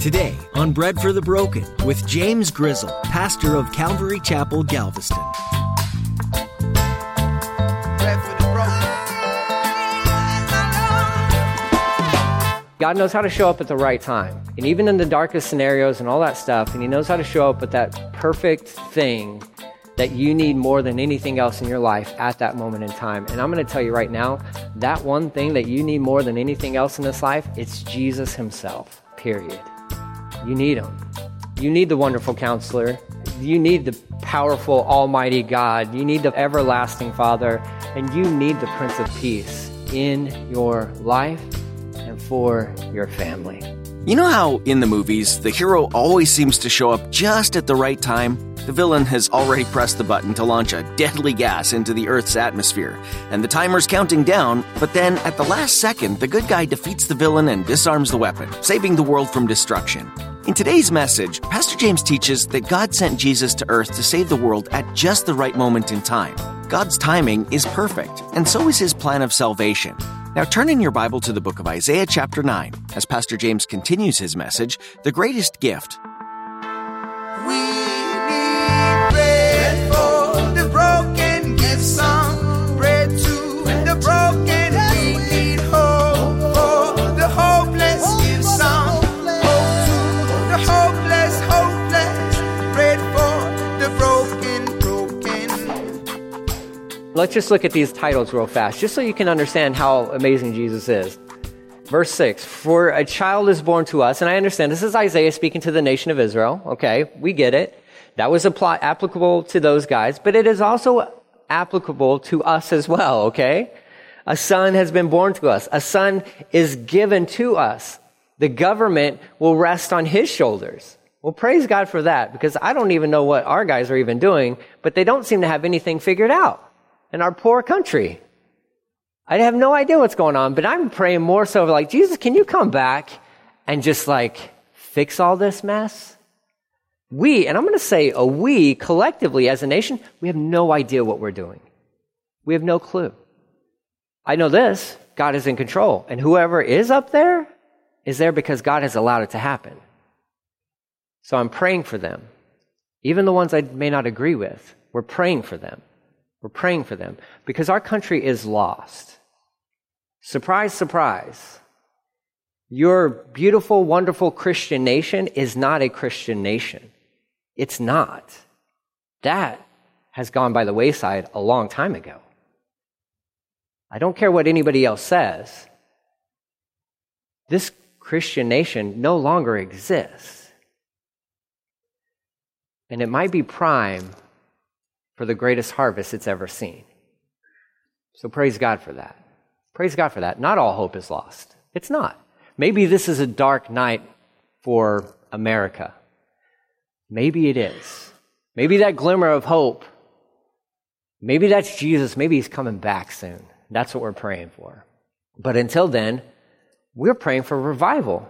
Today on Bread for the Broken with James Grizzle, pastor of Calvary Chapel, Galveston. God knows how to show up at the right time. And even in the darkest scenarios and all that stuff, and He knows how to show up with that perfect thing that you need more than anything else in your life at that moment in time. And I'm going to tell you right now, that one thing that you need more than anything else in this life, it's Jesus Himself, period. You need Him. You need the wonderful counselor. You need the powerful, almighty God. You need the everlasting Father. And you need the Prince of Peace in your life and for your family. You know how in the movies, the hero always seems to show up just at the right time? The villain has already pressed the button to launch a deadly gas into the Earth's atmosphere, and the timer's counting down, but then at the last second, the good guy defeats the villain and disarms the weapon, saving the world from destruction. In today's message, Pastor James teaches that God sent Jesus to earth to save the world at just the right moment in time. God's timing is perfect, and so is his plan of salvation. Now turn in your Bible to the book of Isaiah, chapter 9, as Pastor James continues his message, The Greatest Gift. Let's just look at these titles real fast, just so you can understand how amazing Jesus is. Verse 6 For a child is born to us, and I understand this is Isaiah speaking to the nation of Israel. Okay, we get it. That was applicable to those guys, but it is also applicable to us as well, okay? A son has been born to us, a son is given to us. The government will rest on his shoulders. Well, praise God for that, because I don't even know what our guys are even doing, but they don't seem to have anything figured out in our poor country. I have no idea what's going on, but I'm praying more so like, Jesus, can you come back and just like fix all this mess? We, and I'm going to say a we collectively as a nation, we have no idea what we're doing. We have no clue. I know this God is in control, and whoever is up there is there because God has allowed it to happen. So I'm praying for them. Even the ones I may not agree with, we're praying for them. We're praying for them because our country is lost. Surprise, surprise. Your beautiful, wonderful Christian nation is not a Christian nation. It's not. That has gone by the wayside a long time ago. I don't care what anybody else says. This Christian nation no longer exists. And it might be prime for the greatest harvest it's ever seen. So praise God for that. Praise God for that. Not all hope is lost. It's not. Maybe this is a dark night for America. Maybe it is. Maybe that glimmer of hope, maybe that's Jesus. Maybe he's coming back soon. That's what we're praying for. But until then, we're praying for revival.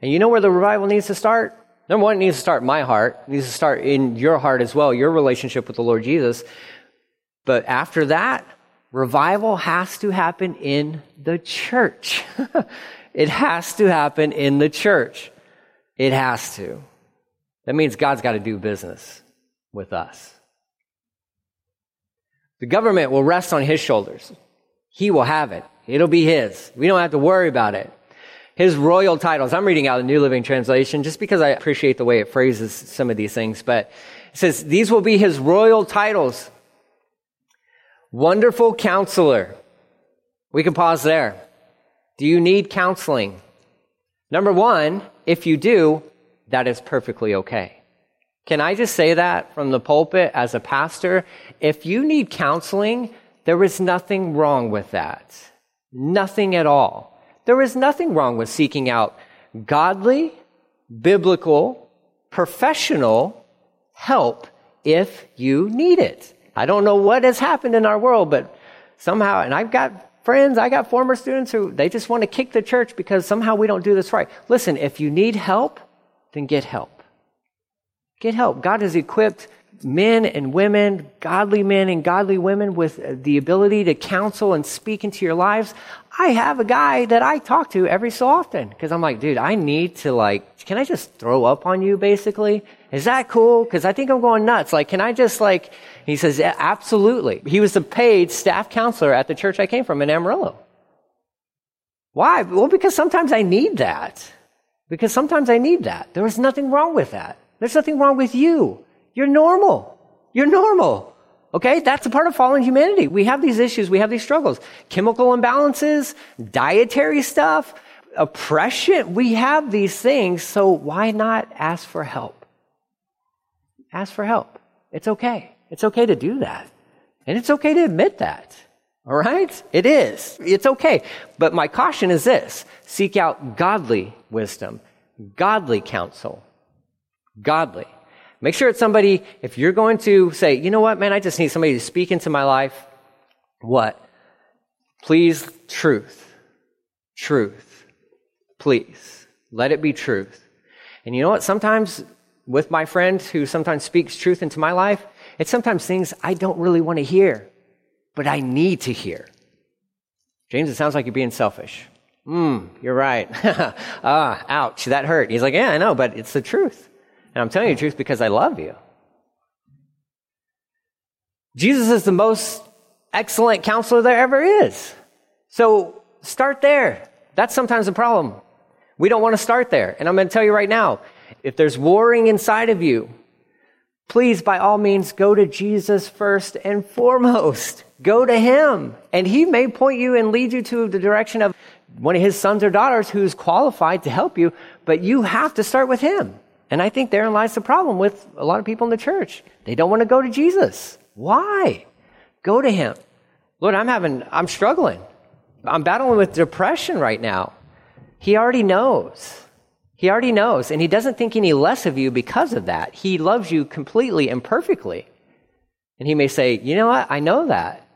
And you know where the revival needs to start? Number one, it needs to start in my heart. It needs to start in your heart as well, your relationship with the Lord Jesus. But after that, revival has to happen in the church. it has to happen in the church. It has to. That means God's got to do business with us. The government will rest on his shoulders. He will have it. It'll be his. We don't have to worry about it. His royal titles. I'm reading out the New Living Translation just because I appreciate the way it phrases some of these things, but it says, These will be his royal titles. Wonderful counselor. We can pause there. Do you need counseling? Number one, if you do, that is perfectly okay. Can I just say that from the pulpit as a pastor? If you need counseling, there is nothing wrong with that. Nothing at all. There is nothing wrong with seeking out godly, biblical, professional help if you need it. I don't know what has happened in our world, but somehow, and I've got friends, I got former students who they just want to kick the church because somehow we don't do this right. Listen, if you need help, then get help. Get help. God has equipped men and women, godly men and godly women, with the ability to counsel and speak into your lives. I have a guy that I talk to every so often because I'm like, dude, I need to like, can I just throw up on you basically? Is that cool? Because I think I'm going nuts. Like, can I just like, he says, yeah, absolutely. He was the paid staff counselor at the church I came from in Amarillo. Why? Well, because sometimes I need that. Because sometimes I need that. There is nothing wrong with that. There's nothing wrong with you. You're normal. You're normal. Okay? That's a part of fallen humanity. We have these issues. We have these struggles. Chemical imbalances, dietary stuff, oppression. We have these things. So why not ask for help? Ask for help. It's okay. It's okay to do that. And it's okay to admit that. All right? It is. It's okay. But my caution is this seek out godly wisdom, godly counsel. Godly. Make sure it's somebody, if you're going to say, you know what, man, I just need somebody to speak into my life, what? Please, truth. Truth. Please. Let it be truth. And you know what? Sometimes with my friend who sometimes speaks truth into my life, it's sometimes things I don't really want to hear, but I need to hear. James, it sounds like you're being selfish. Hmm, you're right. ah, ouch, that hurt. He's like, yeah, I know, but it's the truth. And I'm telling you the truth because I love you. Jesus is the most excellent counselor there ever is. So start there. That's sometimes a problem. We don't want to start there. And I'm going to tell you right now if there's warring inside of you, please, by all means, go to Jesus first and foremost. Go to Him. And He may point you and lead you to the direction of one of His sons or daughters who's qualified to help you, but you have to start with Him. And I think therein lies the problem with a lot of people in the church. They don't want to go to Jesus. Why? Go to Him. Lord, I'm having, I'm struggling. I'm battling with depression right now. He already knows. He already knows. And He doesn't think any less of you because of that. He loves you completely and perfectly. And He may say, you know what? I know that.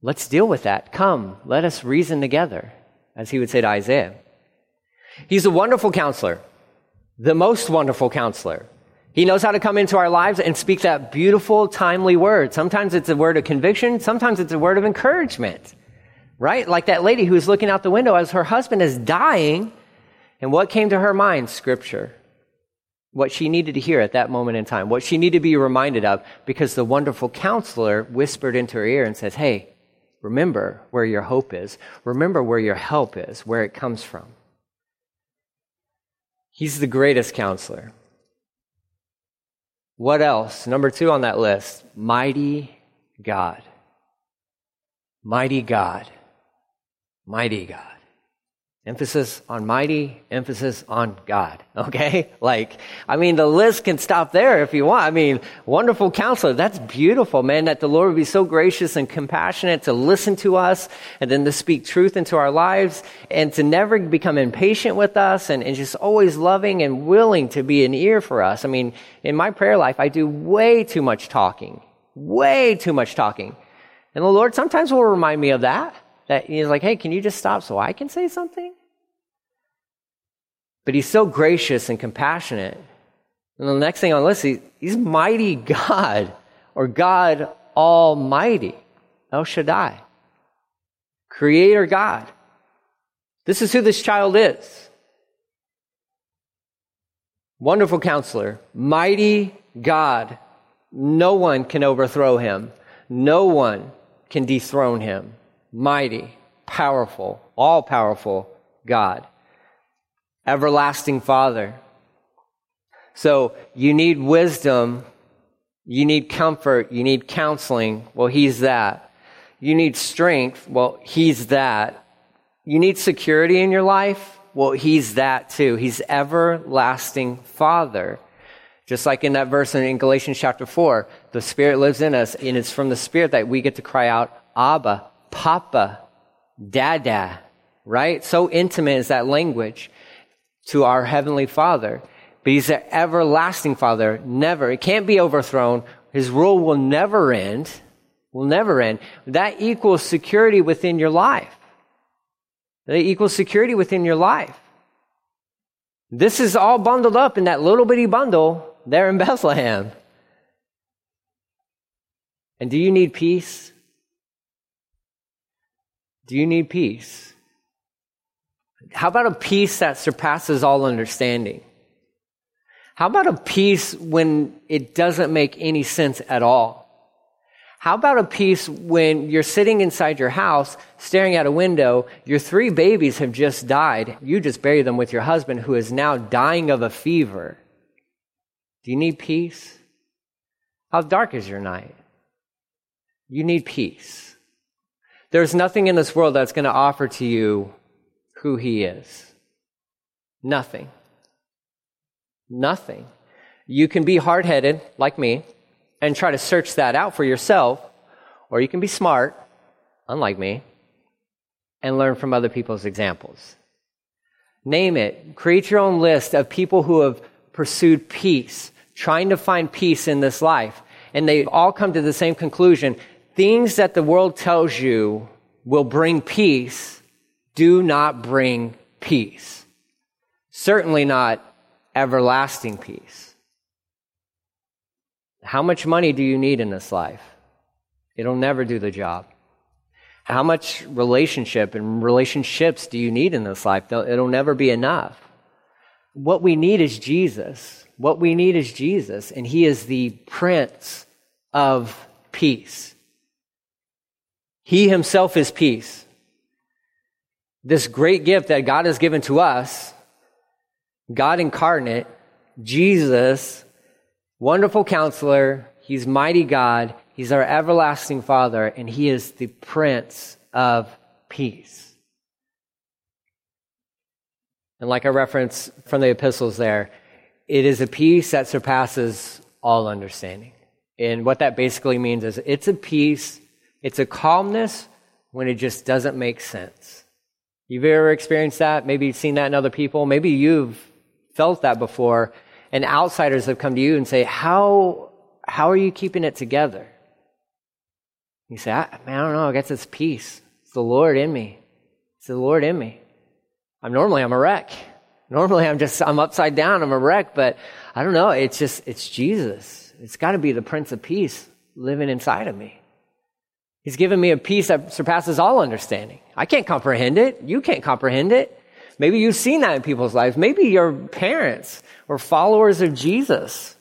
Let's deal with that. Come, let us reason together, as He would say to Isaiah. He's a wonderful counselor the most wonderful counselor. He knows how to come into our lives and speak that beautiful, timely word. Sometimes it's a word of conviction, sometimes it's a word of encouragement, right? Like that lady who's looking out the window as her husband is dying. And what came to her mind? Scripture. What she needed to hear at that moment in time, what she needed to be reminded of, because the wonderful counselor whispered into her ear and says, Hey, remember where your hope is. Remember where your help is, where it comes from. He's the greatest counselor. What else? Number two on that list mighty God. Mighty God. Mighty God. Emphasis on mighty, emphasis on God. Okay? Like, I mean, the list can stop there if you want. I mean, wonderful counselor. That's beautiful, man, that the Lord would be so gracious and compassionate to listen to us and then to speak truth into our lives and to never become impatient with us and, and just always loving and willing to be an ear for us. I mean, in my prayer life, I do way too much talking. Way too much talking. And the Lord sometimes will remind me of that. That He's like, hey, can you just stop so I can say something? But he's so gracious and compassionate. And the next thing on the list, he, he's mighty God or God Almighty, El Shaddai, Creator God. This is who this child is. Wonderful counselor, mighty God. No one can overthrow him. No one can dethrone him. Mighty, powerful, all powerful God everlasting Father. So you need wisdom, you need comfort, you need counseling. Well, He's that. You need strength. Well, He's that. You need security in your life. Well, He's that too. He's everlasting Father. Just like in that verse in Galatians chapter 4, the Spirit lives in us, and it's from the Spirit that we get to cry out, Abba, Papa, Dada, right? So intimate is that language to our Heavenly Father. But He's an everlasting Father. Never. It can't be overthrown. His rule will never end. Will never end. That equals security within your life. That equals security within your life. This is all bundled up in that little bitty bundle there in Bethlehem. And do you need peace? Do you need peace? How about a peace that surpasses all understanding? How about a peace when it doesn't make any sense at all? How about a peace when you're sitting inside your house, staring out a window, your three babies have just died, you just bury them with your husband who is now dying of a fever? Do you need peace? How dark is your night? You need peace. There's nothing in this world that's going to offer to you who He is. Nothing. Nothing. You can be hard headed, like me, and try to search that out for yourself, or you can be smart, unlike me, and learn from other people's examples. Name it. Create your own list of people who have pursued peace, trying to find peace in this life. And they all come to the same conclusion. Things that the world tells you will bring peace do not bring peace. Certainly not everlasting peace. How much money do you need in this life? It'll never do the job. How much relationship and relationships do you need in this life? It'll never be enough. What we need is Jesus. What we need is Jesus, and He is the Prince of Peace. He Himself is peace. This great gift that God has given to us God incarnate, Jesus, wonderful counselor, he's mighty God, he's our everlasting Father, and he is the Prince of Peace. And like I referenced from the epistles there, it is a peace that surpasses all understanding. And what that basically means is it's a peace, it's a calmness when it just doesn't make sense. You've ever experienced that? Maybe you've seen that in other people. Maybe you've felt that before, and outsiders have come to you and say, How, how are you keeping it together? You say, I, man, I don't know. I guess it's peace. It's the Lord in me. It's the Lord in me. I'm normally I'm a wreck. Normally I'm just I'm upside down. I'm a wreck, but I don't know. It's just it's Jesus. It's got to be the Prince of Peace living inside of me. He's given me a peace that surpasses all understanding. I can't comprehend it. You can't comprehend it. Maybe you've seen that in people's lives. Maybe your parents were followers of Jesus.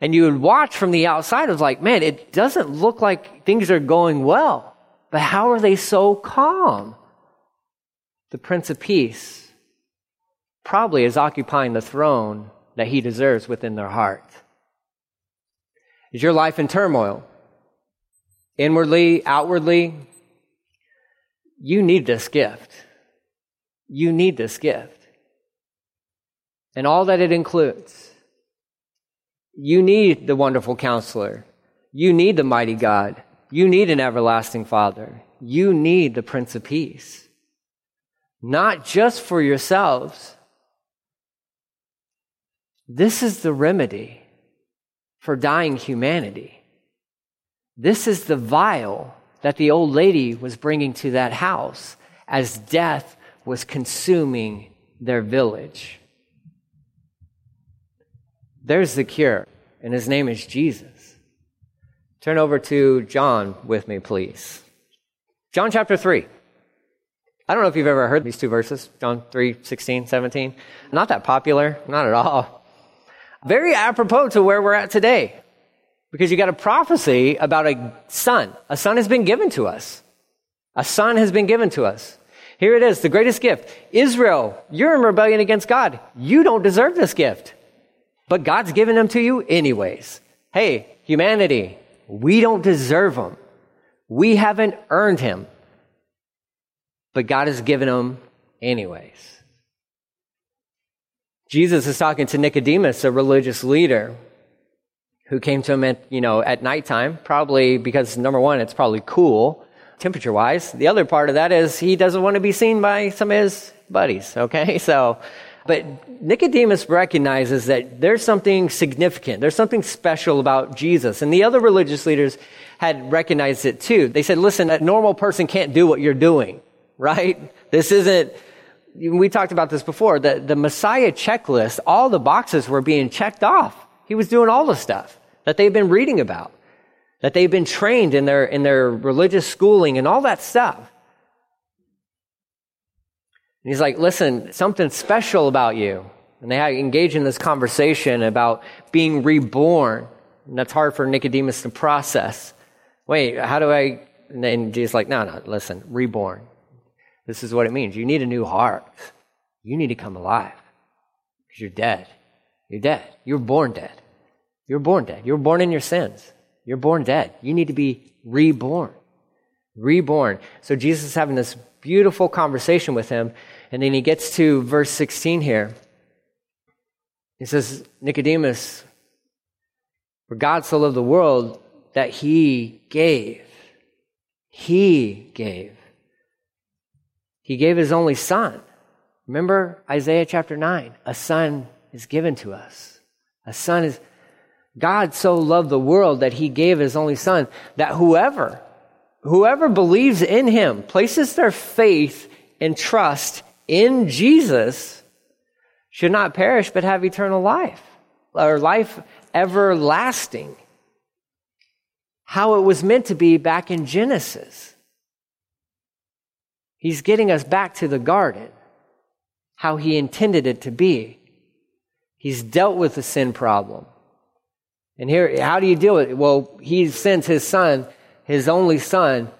And you would watch from the outside, it was like, man, it doesn't look like things are going well. But how are they so calm? The Prince of Peace probably is occupying the throne that he deserves within their heart. Is your life in turmoil? Inwardly, outwardly? You need this gift. You need this gift and all that it includes. You need the wonderful counselor. You need the mighty God. You need an everlasting Father. You need the Prince of Peace. Not just for yourselves. This is the remedy for dying humanity. This is the vial that the old lady was bringing to that house as death was consuming their village. There's the cure, and his name is Jesus. Turn over to John with me, please. John chapter 3. I don't know if you've ever heard these two verses, John 3, 16, 17. Not that popular, not at all. Very apropos to where we're at today. Because you got a prophecy about a son. A son has been given to us. A son has been given to us. Here it is, the greatest gift. Israel, you're in rebellion against God. You don't deserve this gift. But God's given them to you anyways. Hey, humanity, we don't deserve them. We haven't earned him. But God has given them anyways. Jesus is talking to Nicodemus, a religious leader, who came to him at, you know, at nighttime, probably because number one, it's probably cool temperature wise. The other part of that is he doesn't want to be seen by some of his buddies, okay? So, but Nicodemus recognizes that there's something significant, there's something special about Jesus. And the other religious leaders had recognized it too. They said, listen, a normal person can't do what you're doing, right? This isn't, we talked about this before, the, the Messiah checklist, all the boxes were being checked off. He was doing all the stuff that they've been reading about that they've been trained in their, in their religious schooling and all that stuff. And he's like, listen, something special about you. And they engage in this conversation about being reborn. And that's hard for Nicodemus to process. Wait, how do I? And Jesus like, no, no, listen, reborn. This is what it means. You need a new heart. You need to come alive because you're dead. You're dead. You're born dead. You're born dead. You're born in your sins. You're born dead. You need to be reborn. Reborn. So Jesus is having this beautiful conversation with him. And then he gets to verse 16 here. He says, Nicodemus, for God so loved the world that he gave. He gave. He gave his only son. Remember Isaiah chapter 9? A son is given to us. A son is, God so loved the world that he gave his only son that whoever, whoever believes in him, places their faith and trust in Jesus, should not perish but have eternal life or life everlasting. How it was meant to be back in Genesis. He's getting us back to the garden, how he intended it to be. He's dealt with the sin problem. And here, how do you deal with it? Well, he sends his son, his only son.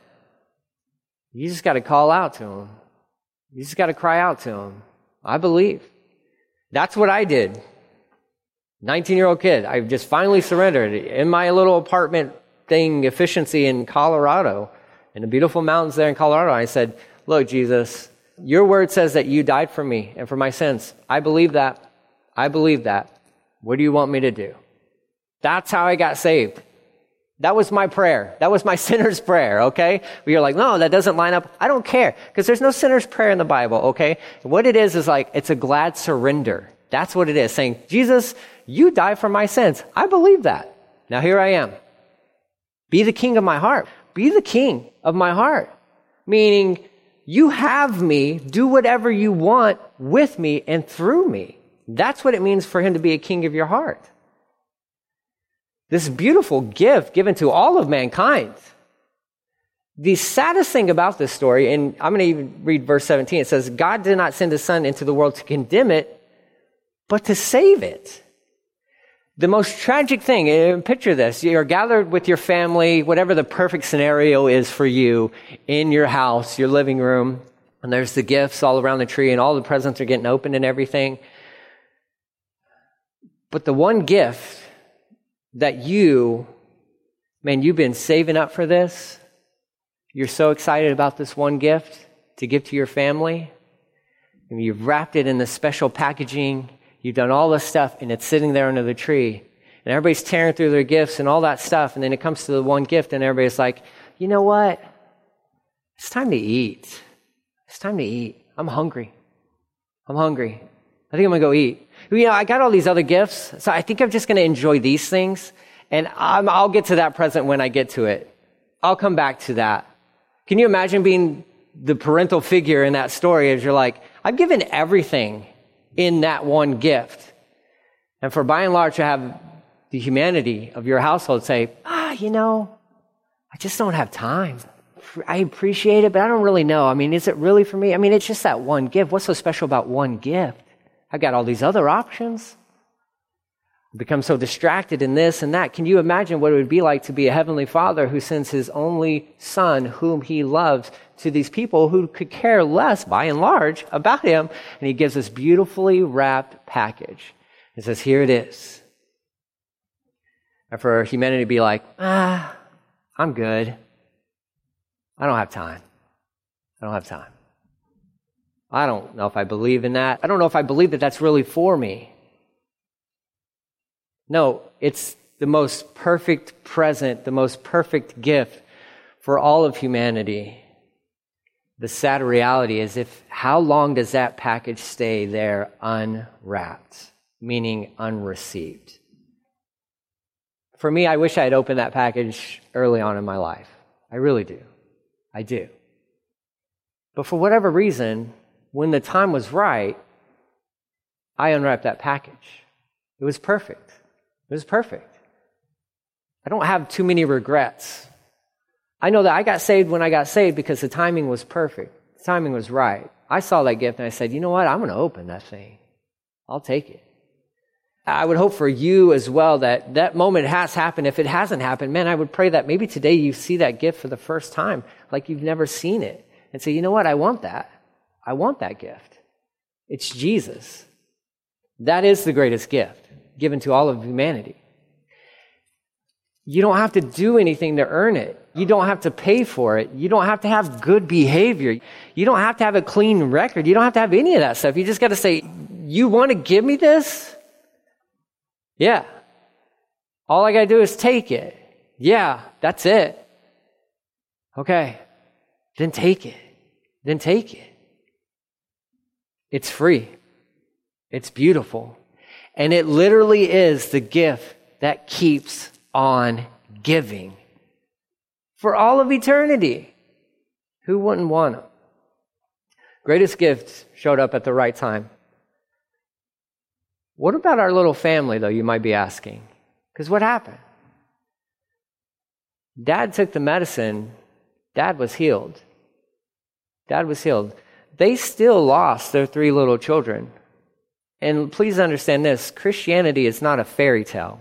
You just got to call out to him. You just got to cry out to him. I believe. That's what I did. 19 year old kid. I just finally surrendered in my little apartment thing, efficiency in Colorado, in the beautiful mountains there in Colorado. I said, Look, Jesus, your word says that you died for me and for my sins. I believe that. I believe that. What do you want me to do? That's how I got saved. That was my prayer. That was my sinner's prayer, okay? But you're like, no, that doesn't line up. I don't care, because there's no sinner's prayer in the Bible, okay? What it is is like, it's a glad surrender. That's what it is, saying, Jesus, you died for my sins. I believe that. Now here I am. Be the king of my heart. Be the king of my heart. Meaning, you have me, do whatever you want with me and through me. That's what it means for him to be a king of your heart. This beautiful gift given to all of mankind. The saddest thing about this story, and I'm going to even read verse 17, it says, God did not send his son into the world to condemn it, but to save it. The most tragic thing, picture this. You're gathered with your family, whatever the perfect scenario is for you, in your house, your living room, and there's the gifts all around the tree, and all the presents are getting opened and everything. But the one gift that you, man, you've been saving up for this. You're so excited about this one gift to give to your family. And you've wrapped it in the special packaging. You've done all this stuff, and it's sitting there under the tree. And everybody's tearing through their gifts and all that stuff. And then it comes to the one gift, and everybody's like, you know what? It's time to eat. It's time to eat. I'm hungry. I'm hungry. I think I'm going to go eat you know, I got all these other gifts, so I think I'm just going to enjoy these things, and i will get to that present when I get to it. I'll come back to that. Can you imagine being the parental figure in that story as you're like, I've given everything in that one gift. And for by and large to have the humanity of your household say, ah, you know, I just don't have time. I appreciate it, but I don't really know. I mean, is it really for me? I mean, it's just that one gift. What's so special about one gift? I've got all these other options. I become so distracted in this and that. Can you imagine what it would be like to be a heavenly father who sends his only son, whom he loves, to these people who could care less, by and large, about him? And he gives this beautifully wrapped package. He says, Here it is. And for humanity to be like, ah, I'm good. I don't have time. I don't have time. I don't know if I believe in that. I don't know if I believe that that's really for me. No, it's the most perfect present, the most perfect gift for all of humanity. The sad reality is if how long does that package stay there unwrapped, meaning unreceived? For me, I wish I had opened that package early on in my life. I really do. I do. But for whatever reason, when the time was right, I unwrapped that package. It was perfect. It was perfect. I don't have too many regrets. I know that I got saved when I got saved because the timing was perfect. The timing was right. I saw that gift and I said, you know what? I'm going to open that thing. I'll take it. I would hope for you as well that that moment has happened. If it hasn't happened, man, I would pray that maybe today you see that gift for the first time, like you've never seen it, and say, you know what? I want that. I want that gift. It's Jesus. That is the greatest gift given to all of humanity. You don't have to do anything to earn it. You don't have to pay for it. You don't have to have good behavior. You don't have to have a clean record. You don't have to have any of that stuff. You just got to say, You want to give me this? Yeah. All I got to do is take it. Yeah, that's it. Okay. Then take it. Then take it. It's free. It's beautiful. And it literally is the gift that keeps on giving for all of eternity. Who wouldn't want them? Greatest gift showed up at the right time. What about our little family, though, you might be asking? Because what happened? Dad took the medicine, dad was healed. Dad was healed. They still lost their three little children. And please understand this Christianity is not a fairy tale.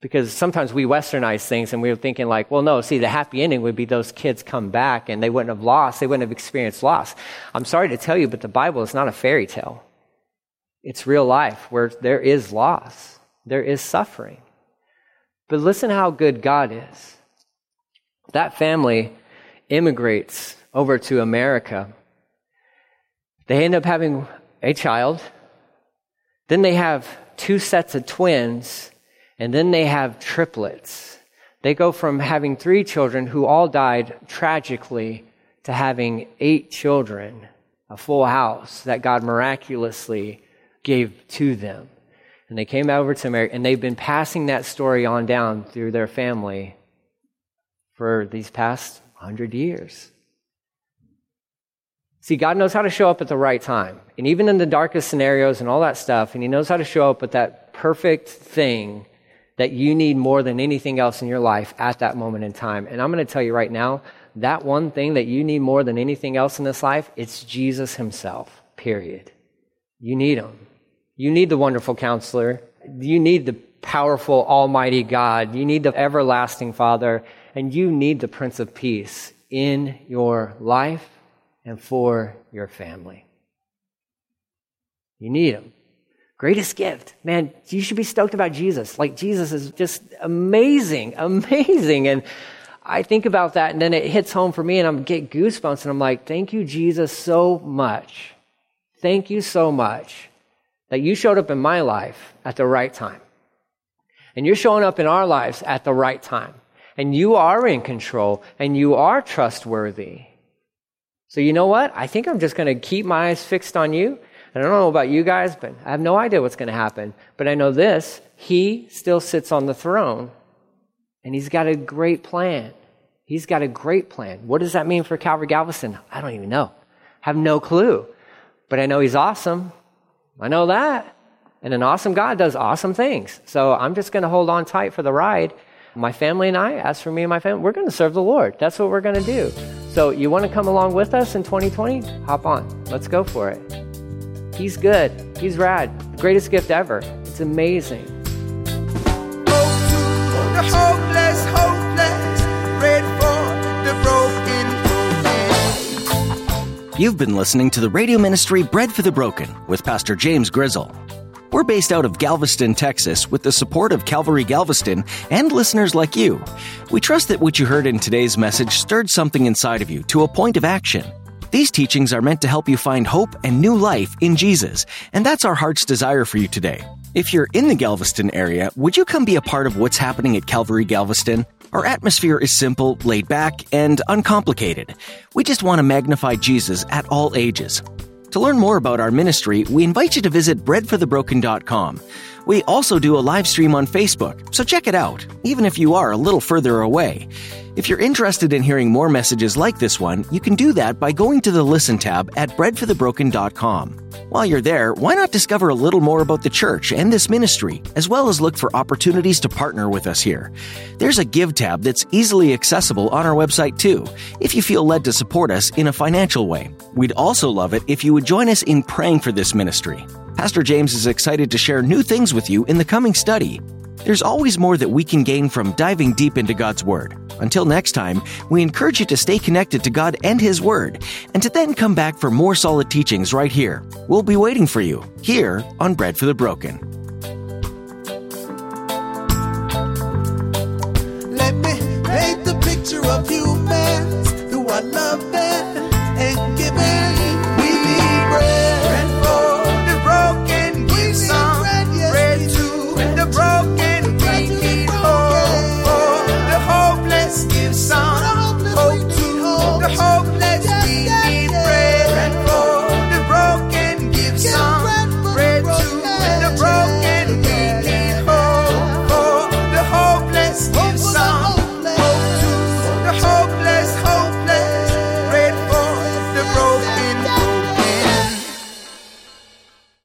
Because sometimes we westernize things and we are thinking, like, well, no, see, the happy ending would be those kids come back and they wouldn't have lost, they wouldn't have experienced loss. I'm sorry to tell you, but the Bible is not a fairy tale. It's real life where there is loss, there is suffering. But listen how good God is. That family immigrates over to America. They end up having a child. Then they have two sets of twins and then they have triplets. They go from having three children who all died tragically to having eight children, a full house that God miraculously gave to them. And they came over to America, and they've been passing that story on down through their family for these past hundred years. See, God knows how to show up at the right time. And even in the darkest scenarios and all that stuff, and He knows how to show up with that perfect thing that you need more than anything else in your life at that moment in time. And I'm going to tell you right now, that one thing that you need more than anything else in this life, it's Jesus himself, period. You need him. You need the wonderful counselor. You need the powerful, almighty God. You need the everlasting Father. And you need the Prince of Peace in your life and for your family. You need him. Greatest gift. Man, you should be stoked about Jesus. Like, Jesus is just amazing, amazing. And I think about that, and then it hits home for me, and I'm get goosebumps, and I'm like, thank you, Jesus, so much. Thank you so much that you showed up in my life at the right time. And you're showing up in our lives at the right time. And you are in control, and you are trustworthy. So, you know what? I think I'm just going to keep my eyes fixed on you and I don't know about you guys, but I have no idea what's going to happen. But I know this He still sits on the throne, and He's got a great plan. He's got a great plan. What does that mean for Calvary Galveston? I don't even know. I have no clue. But I know He's awesome. I know that. And an awesome God does awesome things. So I'm just going to hold on tight for the ride. My family and I, as for me and my family, we're going to serve the Lord. That's what we're going to do. So you want to come along with us in 2020? Hop on. Let's go for it. He's good. He's rad. Greatest gift ever. It's amazing. You've been listening to the radio ministry Bread for the Broken with Pastor James Grizzle. We're based out of Galveston, Texas, with the support of Calvary Galveston and listeners like you. We trust that what you heard in today's message stirred something inside of you to a point of action. These teachings are meant to help you find hope and new life in Jesus, and that's our heart's desire for you today. If you're in the Galveston area, would you come be a part of what's happening at Calvary Galveston? Our atmosphere is simple, laid back, and uncomplicated. We just want to magnify Jesus at all ages. To learn more about our ministry, we invite you to visit breadforthebroken.com. We also do a live stream on Facebook, so check it out, even if you are a little further away. If you're interested in hearing more messages like this one, you can do that by going to the Listen tab at breadforthebroken.com. While you're there, why not discover a little more about the church and this ministry, as well as look for opportunities to partner with us here? There's a Give tab that's easily accessible on our website too, if you feel led to support us in a financial way. We'd also love it if you would join us in praying for this ministry. Pastor James is excited to share new things with you in the coming study. There's always more that we can gain from diving deep into God's Word. Until next time, we encourage you to stay connected to God and His Word, and to then come back for more solid teachings right here. We'll be waiting for you, here on Bread for the Broken.